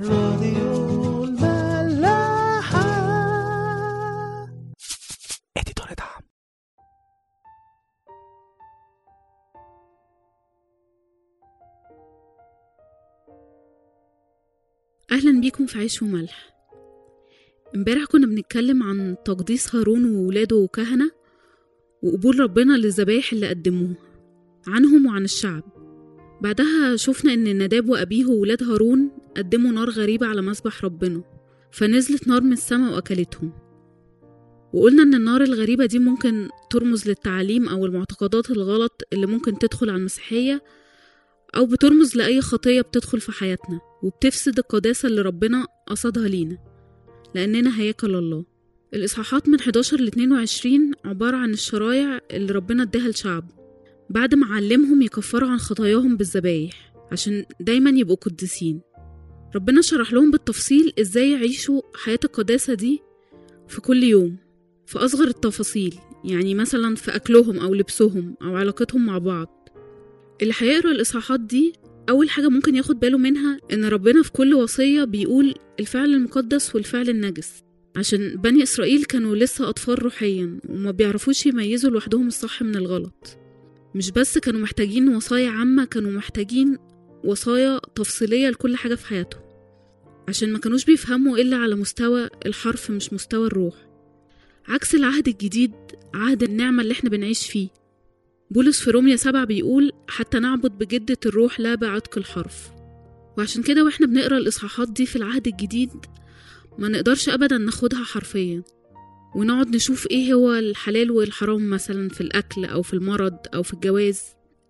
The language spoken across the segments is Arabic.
راديو الملاحة. اديتور دعم. أهلا بيكم في عيش وملح. امبارح كنا بنتكلم عن تقديس هارون وولاده كهنة وقبول ربنا للذبايح اللي قدموها عنهم وعن الشعب. بعدها شفنا إن نداب وأبيه وولاد هارون قدموا نار غريبة على مسبح ربنا فنزلت نار من السماء وأكلتهم. وقلنا إن النار الغريبة دي ممكن ترمز للتعاليم أو المعتقدات الغلط اللي ممكن تدخل على المسيحية أو بترمز لأي خطية بتدخل في حياتنا وبتفسد القداسة اللي ربنا قصدها لينا. لأننا هياكل الله. الإصحاحات من 11 ل 22 عبارة عن الشرايع اللي ربنا اداها لشعبه بعد ما علمهم يكفروا عن خطاياهم بالذبايح عشان دايما يبقوا قديسين. ربنا شرح لهم بالتفصيل إزاي يعيشوا حياة القداسة دي في كل يوم في أصغر التفاصيل يعني مثلا في أكلهم أو لبسهم أو علاقتهم مع بعض. اللي هيقرا الإصحاحات دي أول حاجة ممكن ياخد باله منها إن ربنا في كل وصية بيقول الفعل المقدس والفعل النجس عشان بني إسرائيل كانوا لسه أطفال روحيا وما بيعرفوش يميزوا لوحدهم الصح من الغلط. مش بس كانوا محتاجين وصايا عامة كانوا محتاجين وصايا تفصيلية لكل حاجة في حياتهم عشان ما كانوش بيفهموا إلا على مستوى الحرف مش مستوى الروح. عكس العهد الجديد عهد النعمة اللي إحنا بنعيش فيه. بولس في روميا سبعة بيقول حتى نعبد بجدة الروح لا بعتق الحرف. وعشان كده وإحنا بنقرأ الإصحاحات دي في العهد الجديد ما نقدرش أبدا ناخدها حرفيا. ونقعد نشوف إيه هو الحلال والحرام مثلا في الأكل أو في المرض أو في الجواز.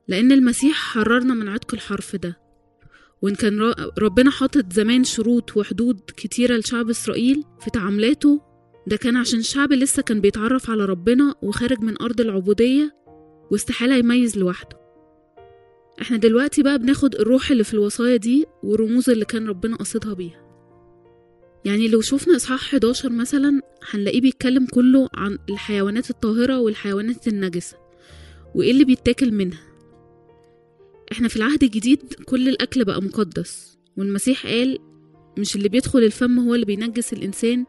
لأن المسيح حررنا من عتق الحرف ده. وإن كان ربنا حاطط زمان شروط وحدود كتيرة لشعب إسرائيل في تعاملاته ده كان عشان الشعب لسه كان بيتعرف على ربنا وخارج من أرض العبودية واستحالة يميز لوحده. إحنا دلوقتي بقى بناخد الروح اللي في الوصايا دي والرموز اللي كان ربنا قصدها بيها. يعني لو شوفنا إصحاح 11 مثلا هنلاقيه بيتكلم كله عن الحيوانات الطاهرة والحيوانات النجسة وإيه اللي بيتاكل منها. إحنا في العهد الجديد كل الأكل بقى مقدس والمسيح قال مش اللي بيدخل الفم هو اللي بينجس الإنسان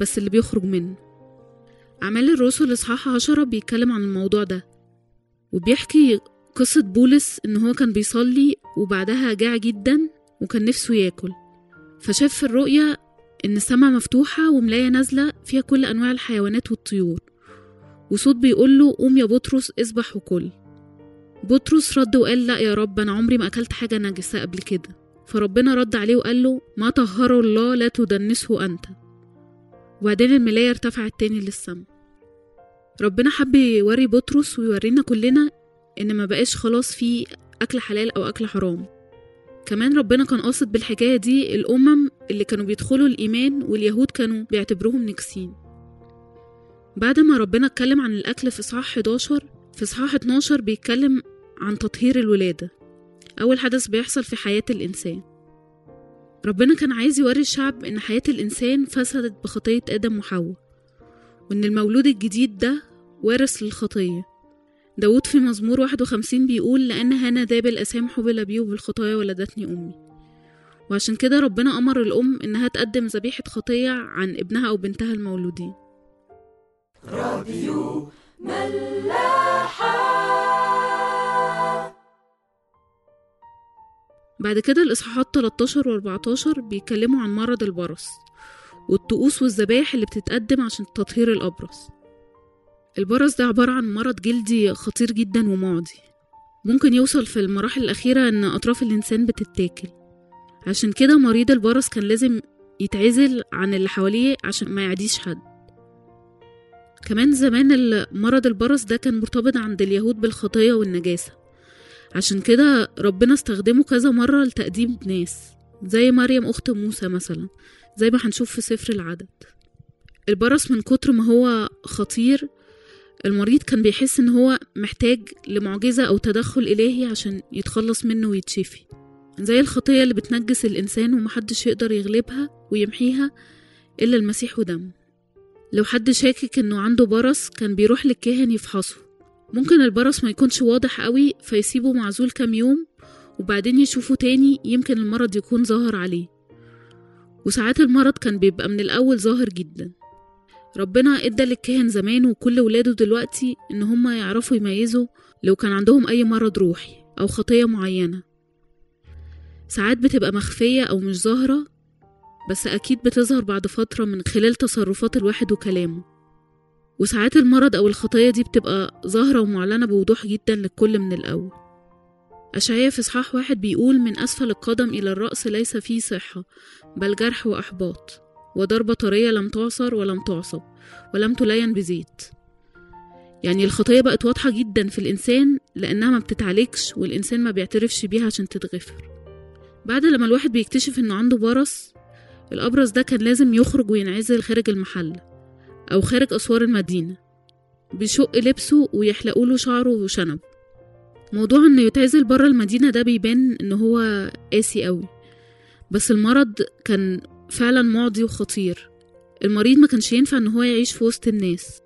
بس اللي بيخرج منه. أعمال الرسل إصحاح عشرة بيتكلم عن الموضوع ده وبيحكي قصة بولس إن هو كان بيصلي وبعدها جاع جدا وكان نفسه ياكل. فشاف في الرؤية إن السماء مفتوحة وملاية نازلة فيها كل أنواع الحيوانات والطيور. وصوت بيقوله قوم يا بطرس اذبح وكل. بطرس رد وقال لا يا رب أنا عمري ما أكلت حاجة نجسة قبل كده. فربنا رد عليه وقال له ما طهره الله لا تدنسه أنت. وبعدين الملاية ارتفعت تاني للسما ربنا حب يوري بطرس ويورينا كلنا إن ما بقاش خلاص في أكل حلال أو أكل حرام. كمان ربنا كان قاصد بالحكاية دي الأمم اللي كانوا بيدخلوا الإيمان واليهود كانوا بيعتبروهم نكسين بعد ما ربنا اتكلم عن الأكل في إصحاح 11 في إصحاح 12 بيتكلم عن تطهير الولادة. أول حدث بيحصل في حياة الإنسان. ربنا كان عايز يوري الشعب إن حياة الإنسان فسدت بخطية آدم وحواء وإن المولود الجديد ده وارث للخطية. داود في مزمور 51 بيقول لأن هنا داب الأسام حبل بي وبالخطايا ولدتني أمي. وعشان كده ربنا أمر الأم إنها تقدم ذبيحة خطية عن ابنها أو بنتها المولودين. راديو ملاحة بعد كده الإصحاحات 13 و 14 بيتكلموا عن مرض البرص والطقوس والذبائح اللي بتتقدم عشان تطهير الأبرص. البرص ده عبارة عن مرض جلدي خطير جدا ومعدي. ممكن يوصل في المراحل الأخيرة إن أطراف الإنسان بتتاكل. عشان كده مريض البرص كان لازم يتعزل عن اللي حواليه عشان ما يعديش حد. كمان زمان مرض البرص ده كان مرتبط عند اليهود بالخطية والنجاسة. عشان كده ربنا استخدمه كذا مرة لتقديم ناس زي مريم أخت موسى مثلا زي ما هنشوف في سفر العدد. البرص من كتر ما هو خطير المريض كان بيحس إن هو محتاج لمعجزة أو تدخل إلهي عشان يتخلص منه ويتشفي زي الخطية اللي بتنجس الإنسان ومحدش يقدر يغلبها ويمحيها إلا المسيح ودمه. لو حد شاكك إنه عنده برص كان بيروح للكاهن يفحصه. ممكن البرص ما يكونش واضح قوي فيسيبه معزول كام يوم وبعدين يشوفه تاني يمكن المرض يكون ظاهر عليه. وساعات المرض كان بيبقى من الأول ظاهر جدا. ربنا إدى للكاهن زمان وكل ولاده دلوقتي إن هما يعرفوا يميزوا لو كان عندهم أي مرض روحي أو خطية معينة. ساعات بتبقى مخفية أو مش ظاهرة بس أكيد بتظهر بعد فترة من خلال تصرفات الواحد وكلامه. وساعات المرض أو الخطية دي بتبقى ظاهرة ومعلنة بوضوح جدا للكل من الأول. أشعيا في إصحاح واحد بيقول من أسفل القدم إلى الرأس ليس فيه صحة بل جرح وإحباط. وضربة طرية لم تعصر ولم تعصب ولم تلين بزيت. يعني الخطية بقت واضحة جدا في الإنسان لأنها ما بتتعالجش والإنسان ما بيعترفش بيها عشان تتغفر. بعد لما الواحد بيكتشف إنه عنده برص الأبرص ده كان لازم يخرج وينعزل خارج المحل أو خارج أسوار المدينة. بيشق لبسه ويحلقوله شعره وشنبه. موضوع إنه يتعزل برا المدينة ده بيبان إن هو قاسي قوي. بس المرض كان فعلا معدي وخطير. المريض ما كانش ينفع إن هو يعيش في وسط الناس.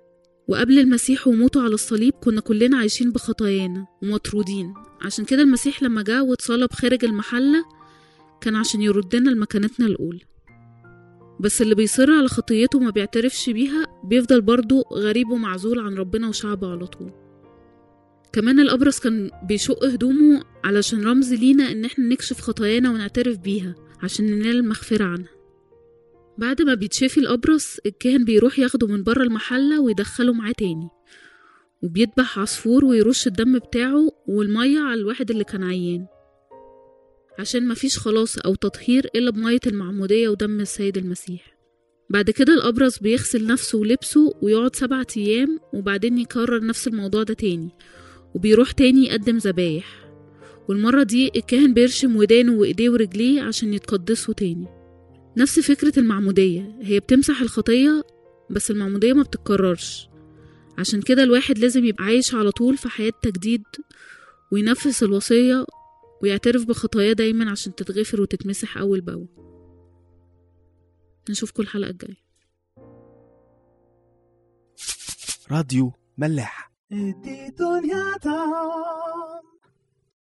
وقبل المسيح وموته على الصليب كنا كلنا عايشين بخطايانا ومطرودين. عشان كده المسيح لما جه واتصلب خارج المحلة كان عشان يردنا لمكانتنا الأولى. بس اللي بيصر على خطيته وما بيعترفش بيها بيفضل برضه غريب ومعزول عن ربنا وشعبه على طول. كمان الأبرص كان بيشق هدومه علشان رمز لينا إن إحنا نكشف خطايانا ونعترف بيها عشان ننال المغفرة عنها. بعد ما بيتشفي الأبرص الكاهن بيروح ياخده من بره المحلة ويدخله معاه تاني. وبيذبح عصفور ويرش الدم بتاعه والمية على الواحد اللي كان عيان. عشان مفيش خلاص أو تطهير إلا بمية المعمودية ودم السيد المسيح. بعد كده الأبرص بيغسل نفسه ولبسه ويقعد سبعة أيام وبعدين يكرر نفس الموضوع ده تاني. وبيروح تاني يقدم ذبايح. والمرة دي الكاهن بيرشم ودانه وإيديه ورجليه عشان يتقدسوا تاني. نفس فكرة المعمودية. هي بتمسح الخطية بس المعمودية ما بتتكررش. عشان كده الواحد لازم يبقى عايش على طول في حياة تجديد وينفذ الوصية ويعترف بخطاياه دايما عشان تتغفر وتتمسح أول بأول. نشوفكم الحلقة الجاية. راديو ملاح.